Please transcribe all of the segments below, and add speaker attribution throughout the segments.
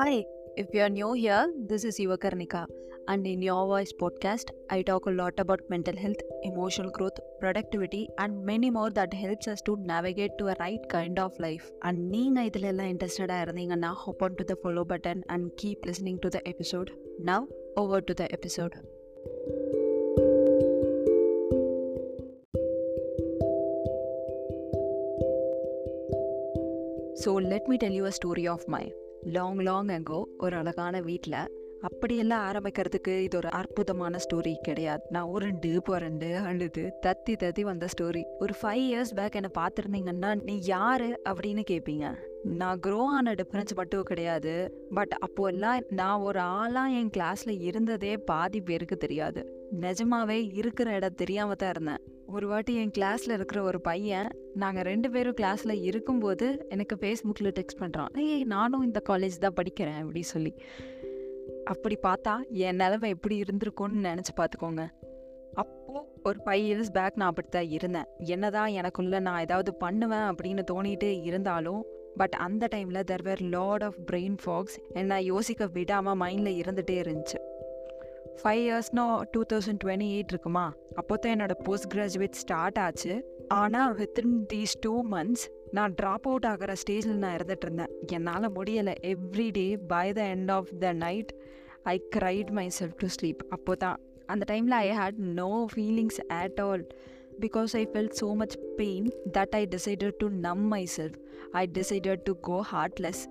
Speaker 1: Hi, if you're new here, this is Yuva Karnika, and in Your Voice podcast, I talk a lot about mental health, emotional growth, productivity, and many more that helps us to navigate to a right kind of life. And நீங்கள் இதில் எல்லாம் இன்ட்ரெஸ்டடாக இருந்தீங்கன்னா hop on to the follow button and keep listening to the episode. Now, over to the episode. So let me tell you a story of my Long long ago ஒரு அழகான வீட்டில் அப்படியெல்லாம் ஆரம்பிக்கிறதுக்கு இது ஒரு அற்புதமான ஸ்டோரி கிடையாது. நான் உருண்டு புரண்டு அழுது தத்தி தத்தி வந்த ஸ்டோரி ஒரு ஃபைவ் இயர்ஸ் பேக் என்னை பார்த்துருந்தீங்கன்னா நீ யாரு அப்படின்னு கேட்பீங்க நான் க்ரோ ஆன டிஃப்ரென்ஸ் மட்டும் கிடையாது. பட் அப்போ எல்லாம் நான் ஒரு ஆளாக என் கிளாஸில் இருந்ததே பாதி பேருக்கு தெரியாது. நிஜமாவே இருக்கிற இடம் தெரியாம தான் இருந்தேன். ஒரு வாட்டி என் கிளாஸில் இருக்கிற ஒரு பையன் நாங்கள் ரெண்டு பேரும் கிளாஸ்ல இருக்கும்போது எனக்கு ஃபேஸ்புக்கில் டெக்ஸ்ட் பண்ணுறான் ஏய் நானும் இந்த காலேஜ் தான் படிக்கிறேன் அப்படி சொல்லி. அப்படி பார்த்தா என் நிலமை எப்படி இருந்திருக்கும்னு நினச்சி பார்த்துக்கோங்க. அப்போது ஒரு ஃபைவ் இயர்ஸ் பேக் நான் அப்படி தான் இருந்தேன். என்னதான் எனக்குள்ள நான் ஏதாவது பண்ணுவேன் அப்படின்னு தோணிட்டு இருந்தாலும் பட் அந்த டைமில் there were lot of brain fogs என்ன யோசிக்க விடாமல் மைண்டில் இருந்துகிட்டே இருந்துச்சு. ஃபைவ் இயர்ஸ்னா டூ தௌசண்ட் டுவெண்ட்டி எயிட் இருக்குமா? அப்போ தான் என்னோட போஸ்ட் கிராஜுவேட் ஸ்டார்ட் ஆச்சு. ஆனால் வித்தின் தீஸ் டூ மந்த்ஸ் நான் ட்ராப் அவுட் ஆகிற ஸ்டேஜில் நான் இருந்துட்டு இருந்தேன். என்னால் முடியலை. Every day by the end of the night I cried myself to sleep அப்போ தான் அந்த டைமில் I had no feelings at all because I felt so much pain that I decided to numb myself I decided to go heartless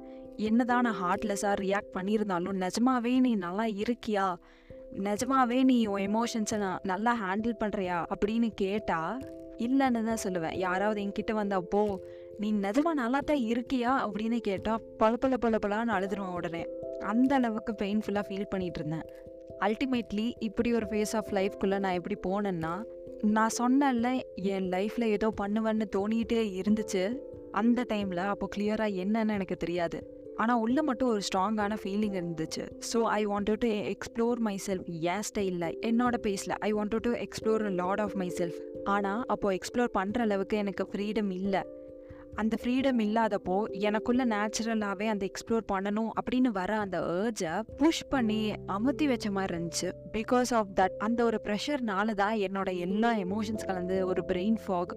Speaker 1: என்னதான் நான் ஹார்ட்லெஸ்ஸாக react பண்ணியிருந்தாலும் நிஜமாவே நீ நல்லா இருக்கியா? நிஜமாவே நீ உன் எமோஷன்ஸை நான் நல்லா ஹேண்டில் பண்ணுறியா அப்படின்னு கேட்டால் இல்லைன்னு தான் சொல்லுவேன். யாராவது என்கிட்ட வந்தப்போ நீ நிஜமா நல்லா தான் இருக்கியா? அப்படின்னு கேட்டால் பல பல பல பலான்னு அழுதுருவேன் உடனே. அந்த அளவுக்கு பெயின்ஃபுல்லாக ஃபீல் பண்ணிட்டு இருந்தேன் அல்டிமேட்லி இப்படி ஒரு ஃபேஸ் ஆஃப் லைஃப்குள்ளே நான் எப்படி போனேன்னா நான் சொன்னல என் லைஃப்பில் ஏதோ பண்ணுவேன்னு தோணிகிட்டே இருந்துச்சு. அந்த டைமில் அப்போ கிளியராக என்னன்னு எனக்கு தெரியாது. ஆனால் உள்ள மட்டும் ஒரு ஸ்ட்ராங்கான ஃபீலிங் இருந்துச்சு. So I wanted to explore myself ஏன் ஸ்டைலில் என்னோட பேஸில் I wanted to explore lot of myself ஆனால் அப்போது எக்ஸ்ப்ளோர் பண்ணுற அளவுக்கு எனக்கு ஃப்ரீடம் இல்லை. அந்த ஃப்ரீடம் இல்லாதப்போ எனக்குள்ள நேச்சுரலாகவே அந்த எக்ஸ்ப்ளோர் பண்ணணும் அப்படின்னு வர அந்த ஏர்ஜை புஷ் பண்ணி அமுத்தி வச்ச மாதிரி இருந்துச்சு. பிகாஸ் ஆஃப் தட் அந்த ஒரு ப்ரெஷர்னால தான் என்னோட எல்லா எமோஷன்ஸ் கலந்து ஒரு பிரெயின் ஃபாக்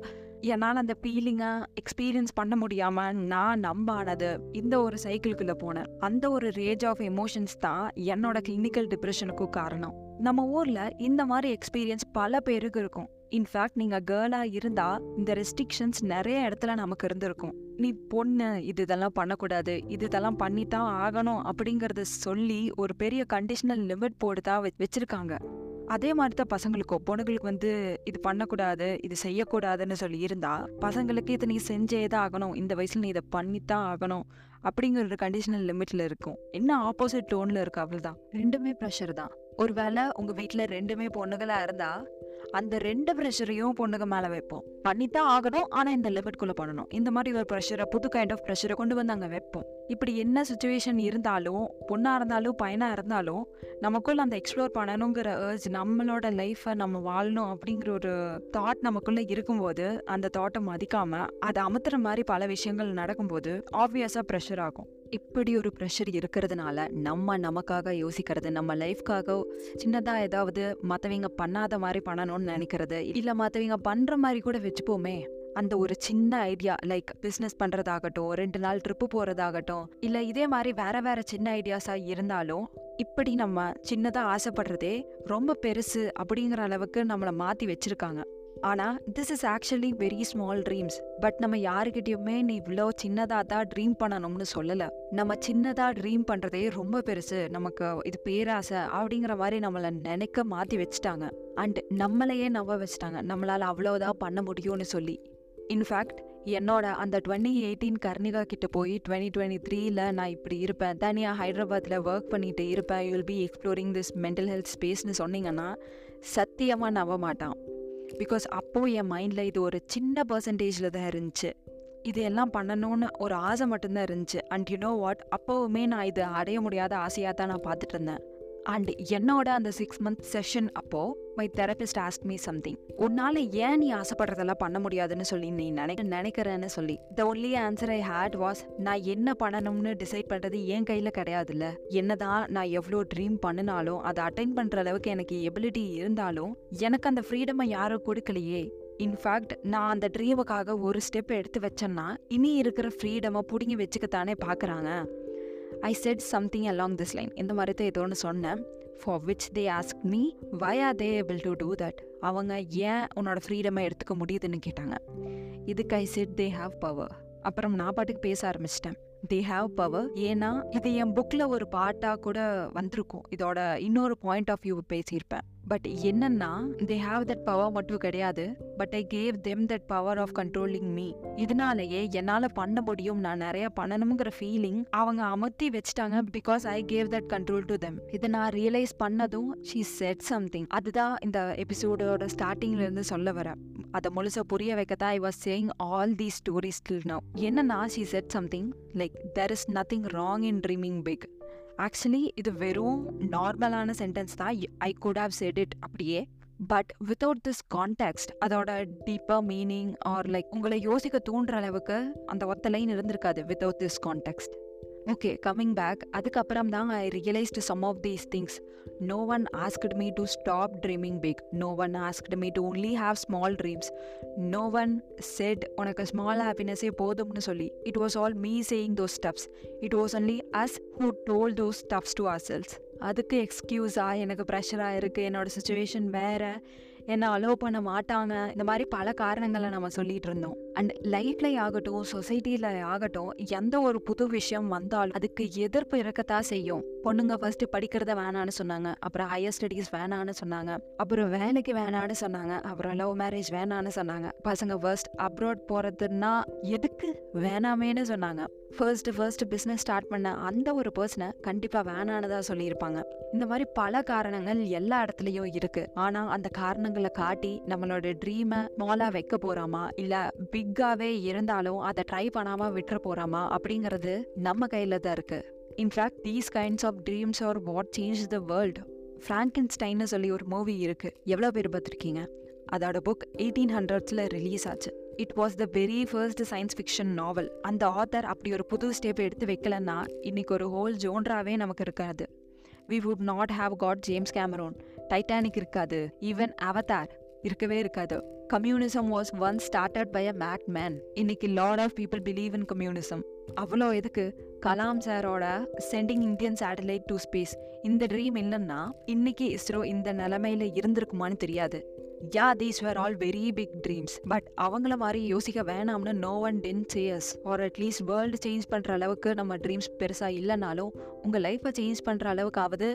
Speaker 1: என்னால் அந்த ஃபீலிங்காக எக்ஸ்பீரியன்ஸ் பண்ண முடியாமல் நான் நம்பானது இந்த ஒரு சைக்கிள்குள்ளே போனேன். அந்த ஒரு ரேஜ் ஆஃப் எமோஷன்ஸ் தான் என்னோட கிளினிக்கல் டிப்ரெஷனுக்கும் காரணம். நம்ம ஊரில் இந்த மாதிரி எக்ஸ்பீரியன்ஸ் பல பேருக்கு இருக்கும். இன்ஃபேக்ட் நீங்கள் கேர்ளாக இருந்தால் இந்த ரெஸ்ட்ரிக்ஷன்ஸ் நிறைய இடத்துல நமக்கு இருந்திருக்கும். நீ பொண்ணு இது இதெல்லாம் பண்ணக்கூடாது இது இதெல்லாம் பண்ணித்தான் ஆகணும் அப்படிங்கிறத சொல்லி ஒரு பெரிய கண்டிஷனல் லிமிட் போட்டு தான் வச்சிருக்காங்க. அதே மாதிரி தான் பசங்களுக்கும் பொண்ணுங்களுக்கு வந்து இது பண்ணக்கூடாது இது செய்யக்கூடாதுன்னு சொல்லி இருந்தா பசங்களுக்கு இதை நீ செஞ்சே தான் ஆகணும். இந்த வயசில் நீ இதை பண்ணித்தான் ஆகணும் அப்படிங்கிற ஒரு கண்டிஷனல் லிமிட்ல இருக்கும். என்ன ஆப்போசிட் டோன்ல இருக்கு அவ்வளவுதான் ரெண்டுமே ப்ரெஷர் தான். ஒருவேளை உங்க வீட்டில் ரெண்டுமே பொண்ணுகளா இருந்தா அந்த ரெண்டு ப்ரெஷரையும் பொண்ணுங்க மேலே வைப்போம். பண்ணித்தான் ஆகணும் ஆனால் இந்த லிமிட்குள்ளே பண்ணணும். இந்த மாதிரி ஒரு ப்ரெஷரை புது கைண்ட் ஆஃப் ப்ரெஷரை கொண்டு வந்து அங்கே வைப்போம். இப்படி என்ன சுச்சுவேஷன் இருந்தாலும் பொண்ணாக இருந்தாலும் பையனாக இருந்தாலும் நமக்குள்ள அந்த எக்ஸ்ப்ளோர் பண்ணணுங்கிற ஏர்ஜ் நம்மளோட லைஃப்பை நம்ம வாழணும் அப்படிங்கிற ஒரு தாட் நமக்குள்ளே இருக்கும்போது அந்த தாட்டை மதிக்காமல் அதை அமுத்துற மாதிரி பல விஷயங்கள் நடக்கும்போது ஆப்வியஸாக ப்ரெஷர் ஆகும். இப்படி ஒரு ப்ரெஷர் இருக்கிறதுனால நம்ம நமக்காக யோசிக்கிறது நம்ம லைஃப்காக சின்னதாக ஏதாவது மற்றவங்க பண்ணாத மாதிரி பண்ணணும்னு நினைக்கிறது இல்லை மற்றவங்க பண்ணுற மாதிரி கூட வச்சுப்போமே. அந்த ஒரு சின்ன ஐடியா லைக் பிஸ்னஸ் பண்ணுறதாகட்டும் ரெண்டு நாள் ட்ரிப்பு போகிறதாகட்டும் இல்லை இதே மாதிரி வேற வேற சின்ன ஐடியாஸாக இருந்தாலும் இப்படி நம்ம சின்னதாக ஆசைப்படுறதே ரொம்ப பெருசு அப்படிங்கிற அளவுக்கு நம்மளை மாற்றி வச்சுருக்காங்க. ஆனால் this is actually very small dreams but நம்ம யாருக்கிட்டையுமே நீ இவ்வளோ சின்னதாக தான் ட்ரீம் பண்ணணும்னு சொல்லலை. நம்ம சின்னதாக ட்ரீம் பண்ணுறதே ரொம்ப பெருசு. நமக்கு இது பேராசை அப்படிங்கிற மாதிரி நம்மளை நினைக்க மாற்றி வச்சுட்டாங்க. அண்ட் நம்மளையே நம்ப வச்சுட்டாங்க. நம்மளால் அவ்வளோதான் பண்ண முடியும்னு சொல்லி. இன்ஃபேக்ட் என்னோட அந்த டுவெண்ட்டி எயிட்டீன் கர்ணிகா கிட்ட போய் டுவெண்ட்டி டுவெண்ட்டி த்ரீல நான் இப்படி இருப்பேன். தனியாக ஹைதராபாத்தில் ஒர்க் பண்ணிட்டு இருப்பேன். You will be exploring this mental health ஸ்பேஸ்னு சொன்னீங்கன்னா சத்தியமாக நம்ப மாட்டான். பிகாஸ் அப்போது என் மைண்டில் இது ஒரு சின்ன பர்சன்டேஜில் தான் இருந்துச்சு. இது எல்லாம் பண்ணணும்னு ஒரு ஆசை மட்டும்தான் இருந்துச்சு. அண்ட் யூ நோ வாட் அப்போவுமே நான் இது அடைய முடியாத ஆசையாக தான் நான் பார்த்துட்டு இருந்தேன். அண்ட் என்னோட அந்த சிக்ஸ் மந்த் செஷன் அப்போ my therapist ask me something உன்னால ஏன் நீ ஆசைப்படுறதெல்லாம் பண்ண முடியாதுன்னு சொல்லி நீ நினைக்க நினைக்கிறேன்னு சொல்லி. The only answer I had was நான் என்ன பண்ணணும்னு டிசைட் பண்றது என் கையில கிடையாதுல்ல. என்னதான் நான் எவ்வளோ ட்ரீம் பண்ணினாலும் அதை அட்டைன் பண்ற அளவுக்கு எனக்கு எபிலிட்டி இருந்தாலும் எனக்கு அந்த ஃப்ரீடமை யாரும் கொடுக்கலையே. இன்ஃபேக்ட் நான் அந்த ட்ரீமுக்காக ஒரு ஸ்டெப் எடுத்து வச்சேன்னா இனி இருக்கிற ஃப்ரீடமை பிடுங்கி வச்சுக்கத்தானே பார்க்குறாங்க I said something along this line இந்த மாதிரி தான் ஏதோ ஒன்று சொன்னேன். For which they ask me why are they able to do that அவங்க ஏன் உன்னோட ஃப்ரீடமை எடுத்துக்க முடியுதுன்னு கேட்டாங்க. இதுக்கு I said they have power அப்புறம் நான் பாட்டுக்கு பேச ஆரம்பிச்சிட்டேன். தே ஹாவ் பவர் ஏன்னா இது என் புக்கில் ஒரு பாட்டாக கூட வந்திருக்கும். இதோட இன்னொரு பாயிண்ட் ஆஃப் வியூ பேசியிருப்பேன். பட் என்னன்னா தே ஹாவ் தட் பவர் மட்டும் கிடையாது. But I gave them that power of controlling me இதனாலேயே என்னால் பண்ண முடியும் நான் நிறைய பண்ணணுங்கிற ஃபீலிங் அவங்க அமர்த்தி வச்சுட்டாங்க because I gave that control to them இதை நான் ரியலைஸ் பண்ணதும் ஷீ செட் சம்திங் அதுதான் இந்த எபிசோடோட ஸ்டார்டிங்லேருந்து சொல்ல வரேன் அதை முழுசாக புரிய வைக்கத்தான் I was saying all the stories till now என்னன்னா she said something like there is nothing wrong in dreaming big actually இது வெறும் நார்மலான சென்டென்ஸ் தான். I could have said it அப்படியே. பட் வித்தவுட் திஸ் கான்டெக்ட் அதோட டீப்பர் மீனிங் ஆர் லைக் உங்களை யோசிக்க தூண்டுற அளவுக்கு அந்த ஒத்த லைன் இருந்திருக்காது without this context okay coming back அதுக்கப்புறம் தான் I realised some of these things no one asked me to stop dreaming big no one asked me to only have small dreams no one said உனக்கு small ஹாப்பினஸ்ஸே போதும்னு சொல்லி. It was all me saying those stuffs it was only us who told those stuffs to ourselves அதுக்கு எக்ஸ்கியூஸாக எனக்கு ப்ரெஷராக இருக்குது என்னோடய situation வேறு. என்னை அலோவ் பண்ண மாட்டாங்க. இந்த மாதிரி பல காரணங்களை நம்ம சொல்லிகிட்டு இருந்தோம். அண்ட் லைஃப்ல ஆகட்டும் சொசைட்டியில் ஆகட்டும் எந்த ஒரு புது விஷயம் வந்தாலும் அதுக்கு எதிர்ப்பு இருக்கத்தான் செய்யும். பொண்ணுங்க ஃபர்ஸ்ட் படிக்கிறத வேணான்னு சொன்னாங்க. அப்புறம் ஹையர் ஸ்டடீஸ் வேணான்னு சொன்னாங்க. அப்புறம் வேலைக்கு வேணான்னு சொன்னாங்க. அப்புறம் லவ் மேரேஜ் வேணான்னு சொன்னாங்க. பசங்க ஃபர்ஸ்ட் அப்ராட் போகிறதுன்னா எதுக்கு வேணாமேன்னு சொன்னாங்க. ஃபர்ஸ்ட் ஃபர்ஸ்ட் பிஸ்னஸ் ஸ்டார்ட் பண்ண அந்த ஒரு பர்சனை கண்டிப்பாக வேணானதா சொல்லியிருப்பாங்க. இந்த மாதிரி பல காரணங்கள் எல்லா இடத்துலையும் இருக்கு. ஆனால் அந்த காரணங்களை காட்டி நம்மளோட ட்ரீமை மாலா வைக்க போகிறோமா இல்லை பிக்காவே இருந்தாலும் அதை ட்ரை பண்ணாமல் விட்டுற போகிறாமா அப்படிங்கிறது நம்ம கையில் தான் இருக்குது in fact these kinds of dreams are what change the world ஃப்ராங்கன்ஸ்டைன்னு சொல்லி ஒரு மூவி இருக்குது எவ்வளோ பேர் பார்த்துருக்கீங்க? அதோட புக் எயிட்டீன் ஹண்ட்ரட்ஸில் ரிலீஸ் ஆச்சு. It was the very first science fiction novel அந்த ஆத்தர் அப்படி ஒரு புது ஸ்டெப் எடுத்து வைக்கலன்னா இன்னைக்கு ஒரு ஹோல் ஜோன்ராவே நமக்கு இருக்காது. We would not have got James Cameron Titanic இருக்காது. ஈவன் அவதார் இருக்கவே இருக்காது. Communism was one started by a mad man இன்னைக்கு lot of people believe in communism அவ்வளோ எதுக்கு? கலாம் சாரோட sending Indian satellite to space இந்த ட்ரீம் இல்லைன்னா இன்னைக்கு இஸ்ரோ இந்த நிலைமையில இருந்திருக்குமான்னு தெரியாது. Yeah these were all very big dreams but அவங்கள மாதிரி யோசிக்க வேணாம்னு no one ten sayers or at least world change பண்ணுற அளவுக்கு நம்ம ட்ரீம்ஸ் பெருசாக இல்லைனாலும் உங்கள் லைஃப்பை சேஞ்ச் பண்ணுற அளவுக்காவது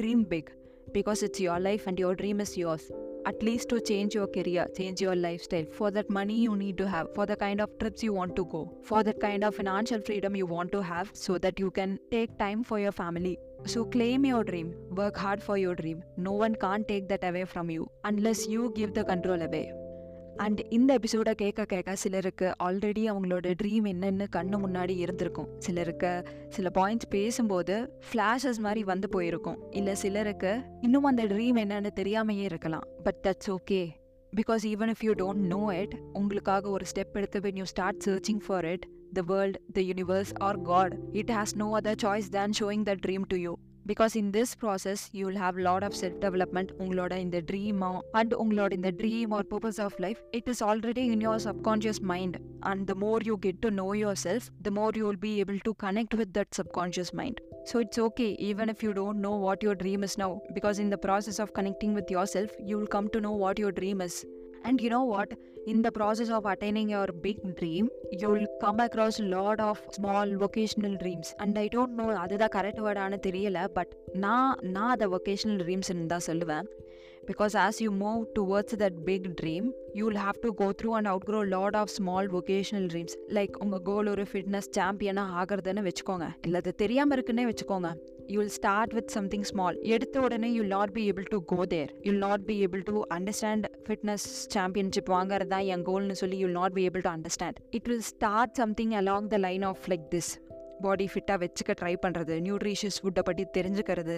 Speaker 1: dream big because it's your life and your dream is yours at least to change your career, change your lifestyle. For that money you need to have, for the kind of trips you want to go, for that kind of financial freedom you want to have, so that you can take time for your family. So claim your dream, work hard for your dream. No one can't take that away from you unless you give the control away. And இந்த எபிசோட கேட்க கேட்க சிலருக்கு already அவங்களோட dream என்னன்னு கண்ணு முன்னாடி இருந்திருக்கும். சிலருக்கு சில பாயிண்ட்ஸ் பேசும்போது ஃப்ளாஷஸ் மாதிரி வந்து போயிருக்கும். இல்லை சிலருக்கு இன்னும் அந்த ட்ரீம் என்னன்னு தெரியாமையே இருக்கலாம். But that's okay because even if you don't know it உங்களுக்காக ஒரு ஸ்டெப் எடுத்து when you start searching for it the world the universe or God it has no other choice than showing the dream to you because in this process you will have lot of self development உங்களோட இந்த ட்ரீமோ and உங்களோட இந்த dream or purpose of life it is already in your subconscious mind and the more you get to know yourself the more you will be able to connect with that subconscious mind So it's okay even if you don't know what your dream is now because in the process of connecting with yourself you will come to know what your dream is. And you know what? In the process of attaining your big dream, you will come across a lot of small vocational dreams. And I don't know அதுதான் correct வேர்டானு தெரியல but நான் நான் அதை vocational dreams தான் சொல்லுவேன் because as you move towards that big dream you will have to go through and outgrow a lot of small vocational dreams like உங்க கோல் ஒரு ஃபிட்னஸ் சாம்பியனா ஆகிறதுன்னு வச்சுக்கோங்க இல்ல அது தெரியாம இருக்குன்னே வச்சுக்கோங்க you will start with something small எடுத்த உடனே you will not be able to go there you will not be able to understand fitness championship வாங்குறது தான் என் கோல்னு சொல்லி you will not be able to understand it will start something along the line of like this பாடி ஃபிட்டாக வச்சுக்க try பண்ணுறது nutritious ஃபுட்டை பற்றி தெரிஞ்சுக்கிறது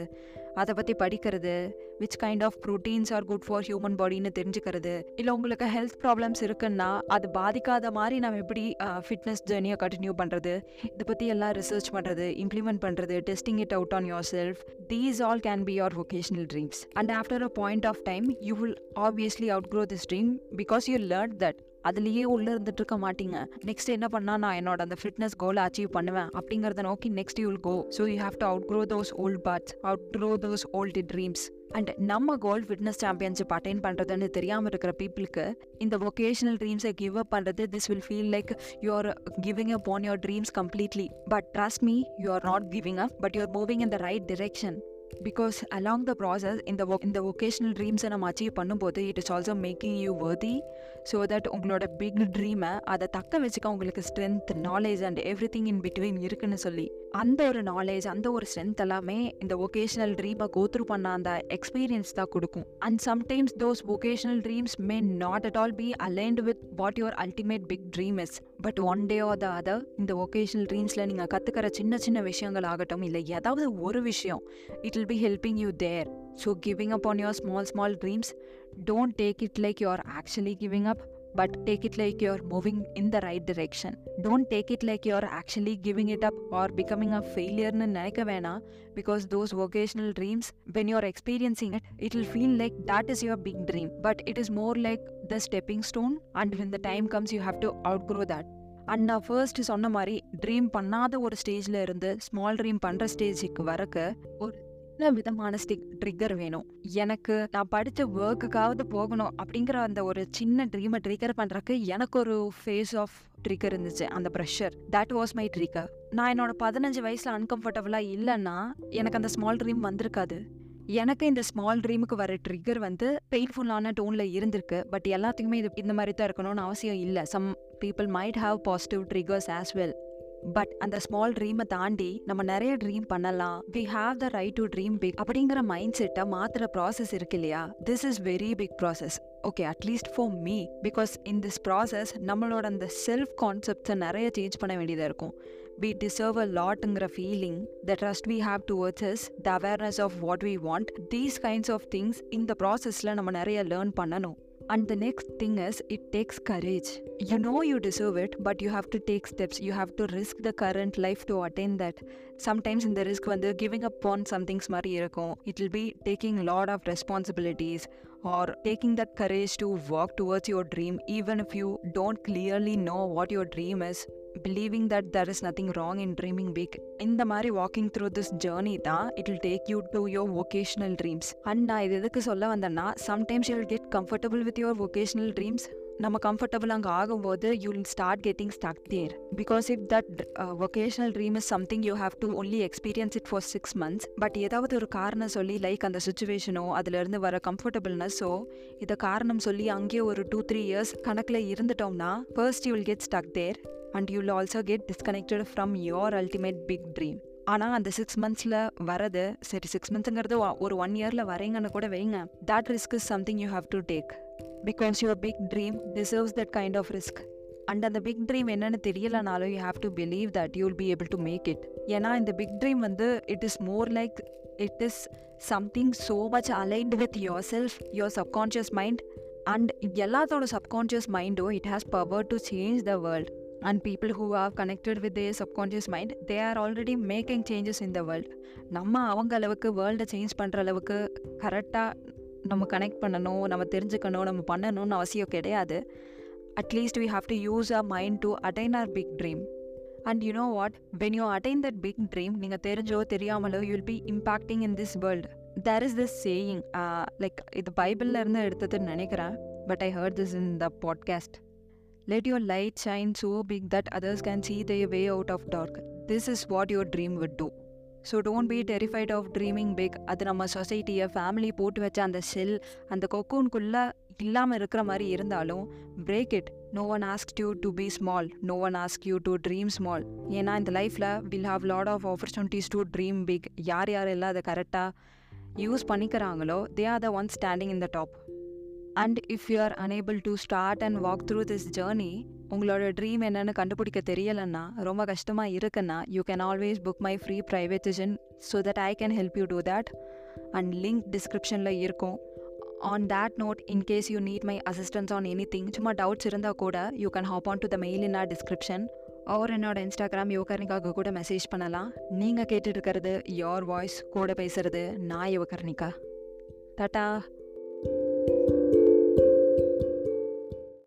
Speaker 1: அதை பற்றி படிக்கிறது which kind of proteins are good for human பாடின்னு தெரிஞ்சுக்கிறது இல்லை உங்களுக்கு ஹெல்த் ப்ராப்ளம்ஸ் இருக்குன்னா அது பாதிக்காத மாதிரி நம்ம எப்படி ஃபிட்னஸ் ஜேர்னியை கண்டினியூ பண்ணுறது இதை பற்றி எல்லாம் ரிசர்ச் பண்ணுறது இம்ப்ளிமெண்ட் பண்ணுறது testing it out on yourself these all can be your vocational dreams and after a point of time you will obviously outgrow this dream because you learn that அதுலேயே உள்ளே இருந்துட்டு இருக்க மாட்டீங்க. நெக்ஸ்ட் என்ன பண்ணால் நான் என்னோட அந்த ஃபிட்னஸ் கோலை அச்சீவ் பண்ணுவேன். அப்படிங்கிறத நோக்கி next you'll go so you have to outgrow those old parts outgrow those old dreams and நம்ம கோல்ட் ஃபிட்னஸ் சாம்பியன்ஷிப் அட்டைன் பண்ணுறதுன்னு தெரியாமல் இருக்கிற பீப்புளுக்கு இந்த வொகேஷனல் ட்ரீம்ஸை கிவ் அப் பண்ணுறது this will feel like you are giving up on your dreams completely but trust me you are not giving up but you are moving in the right direction because along the process இந்த இந்த vocational ட்ரீம்ஸை நம்ம achieve பண்ணும்போது it is also making you worthy so that உங்களோட big ட்ரீமை அதை தக்க வச்சுக்க உங்களுக்கு strength knowledge and everything in between இருக்குன்னு சொல்லி அந்த ஒரு நாலேஜ் அந்த ஒரு ஸ்ட்ரென்த் எல்லாமே இந்த ஒகேஷனல் ட்ரீமை கோத்ரூ பண்ண அந்த எக்ஸ்பீரியன்ஸ் தான் கொடுக்கும். And sometimes those occasional dreams may not at all be aligned with what your ultimate big dream is but one day or the other இந்த ஒகேஷனல் ட்ரீம்ஸில் நீங்கள் கற்றுக்கிற சின்ன சின்ன விஷயங்கள் ஆகட்டும் இல்லை ஏதாவது ஒரு விஷயம் it will be helping you there. So, giving up on your small small dreams, don't take it like you're actually giving up, but take it like you're moving in the right direction. Don't take it like you're actually giving it up or becoming a failure நினைக்க வேணாம் because those vocational dreams when you're experiencing it it'll feel like that is your big dream but it is more like the stepping stone and when the time comes you have to outgrow that and நான் first சொன்ன மாதிரி dream பண்ணாத ஒரு ஸ்டேஜில் இருந்து small dream பண்ணுற ஸ்டேஜுக்கு வரக்கு ஒரு என்ன விதமான ஸ்டிக் ட்ரிகர் வேணும். எனக்கு நான் படித்த ஒர்க்குக்காவது போகணும் அப்படிங்கிற அந்த ஒரு சின்ன ட்ரீமை ட்ரிகர் பண்ணுறக்கு எனக்கு ஒரு ஃபேஸ் ஆஃப் ட்ரிகர் இருந்துச்சு அந்த pressure that was my trigger நான் என்னோட பதினஞ்சு வயசில் அன்கம்ஃபர்டபுளாக இல்லைன்னா எனக்கு அந்த ஸ்மால் ட்ரீம் வந்திருக்காது. எனக்கு இந்த ஸ்மால் ட்ரீமுக்கு வர ட்ரிகர் வந்து பெயின்ஃபுல்லான டோனில் இருந்திருக்கு. பட் எல்லாத்துக்குமே இது இந்த மாதிரி தான் இருக்கணும்னு அவசியம் இல்லை. Some people might have positive triggers as well but அந்த ஸ்மால் ட்ரீமை தாண்டி நம்ம நிறைய ட்ரீம் பண்ணலாம். We have the right to dream big அப்படிங்கிற மைண்ட் செட்டை மாத்துற ப்ராசஸ் இருக்கு இல்லையா? This is very big process okay at least for me because in this process நம்மளோட அந்த செல்ஃப் கான்செப்ட்ஸை நிறைய சேஞ்ச் பண்ண வேண்டியதாக இருக்கும். We deserve a லாட்ங்கிற feeling the trust we have to us the awareness of what we want these kinds of things இந்த ப்ராசஸில் நம்ம நிறைய லேர்ன் பண்ணணும். And the next thing is, it takes courage. You know you deserve it, but you have to take steps. You have to risk the current life to attain that. Sometimes in the risk, when they're giving up on some things, it will be taking a lot of responsibilities or taking that courage to walk towards your dream, even if you don't clearly know what your dream is. Believing that there is nothing wrong in dreaming big இந்த மாதிரி walking through this journey தான் it will take you to your occasional dreams and நான் இது எதுக்கு சொல்ல வந்தேன்னா sometimes you will get comfortable with your occasional dreams நம்ம comfortable அங்கே ஆகும்போது you will start getting stuck there because if that vocational dream is something you have to only experience it for six months but ஏதாவது ஒரு காரணம் சொல்லி like அந்த சுச்சுவேஷனோ அதுலேருந்து வர கம்ஃபர்டபுள்னஸோ இதை காரணம் சொல்லி அங்கேயே ஒரு டூ த்ரீ இயர்ஸ் கணக்கில் இருந்துட்டோம்னா first you will get stuck there and you will also get disconnected from your ultimate big dream ஆனால் அந்த சிக்ஸ் மந்த்ஸில் வரது சரி சிக்ஸ் மந்த்ஸுங்கிறது ஒரு ஒன் இயரில் வரீங்கன்னு கூட வைங்க. That risk is something you have to take because your big dream deserves that kind of risk and அந்த பிக் ட்ரீம் என்னென்னு தெரியலனாலும் you have to believe that you will be able to make it ஏன்னா இந்த big dream வந்து it is more like it is something so much aligned with yourself your subconscious mind and எல்லாத்தோட subconscious மைண்டும் it has power to change the world and people who are connected with their subconscious mind they are already making changes in the world நம்ம அவங்க அளவுக்கு வேர்ல்டை change பண்ணுற அளவுக்கு கரெக்டாக நம்ம connect பண்ணணும் நம்ம தெரிஞ்சுக்கணும் நம்ம பண்ணணும்னு அவசியம் கிடையாது. At least we have to use a mind to attain our big dream and you know what when you attain that big dream நீங்கள் தெரிஞ்சோ தெரியாமலோ you will be impacting in this world there is this saying like இது பைபிளில் இருந்து எடுத்ததுன்னு நினைக்கிறேன். But I heard this in the podcast Let your light shine so big that others can see their way out of dark. This is what your dream would do. So don't be terrified of dreaming big அது நம்ம சொசைட்டியை family போட்டு வச்ச அந்த செல் அந்த கொக்கூனுக்குள்ளே இல்லாமல் இருக்கிற மாதிரி இருந்தாலும் break it no one ask you to be small no one ask you to dream small ஏன்னா இந்த லைஃப்பில் will have lot of opportunities to dream big யார் யாரெல்லாம் அதை கரெக்டாக use பண்ணிக்கிறாங்களோ they are the one standing in the top and if you are unable to start and walk through this journey உங்களோட dream என்னன்னு கண்டுபிடிக்க தெரியலன்னா ரொம்ப கஷ்டமாக இருக்குன்னா you can always book my free private so that I can help you do that and link டிஸ்கிரிப்ஷனில் இருக்கும். On that note in case you need my assistance on anything சும்மா டவுட்ஸ் இருந்தால் கூட you can hop on to the mail in our description or என்னோட Instagram யுவகர்ணிகாவுக்கு கூட message பண்ணலாம். நீங்கள் கேட்டுட்டு இருக்கிறது யோர் வாய்ஸ் கூட பேசுறது நான் யுவகர்ணிகா டாட்டா.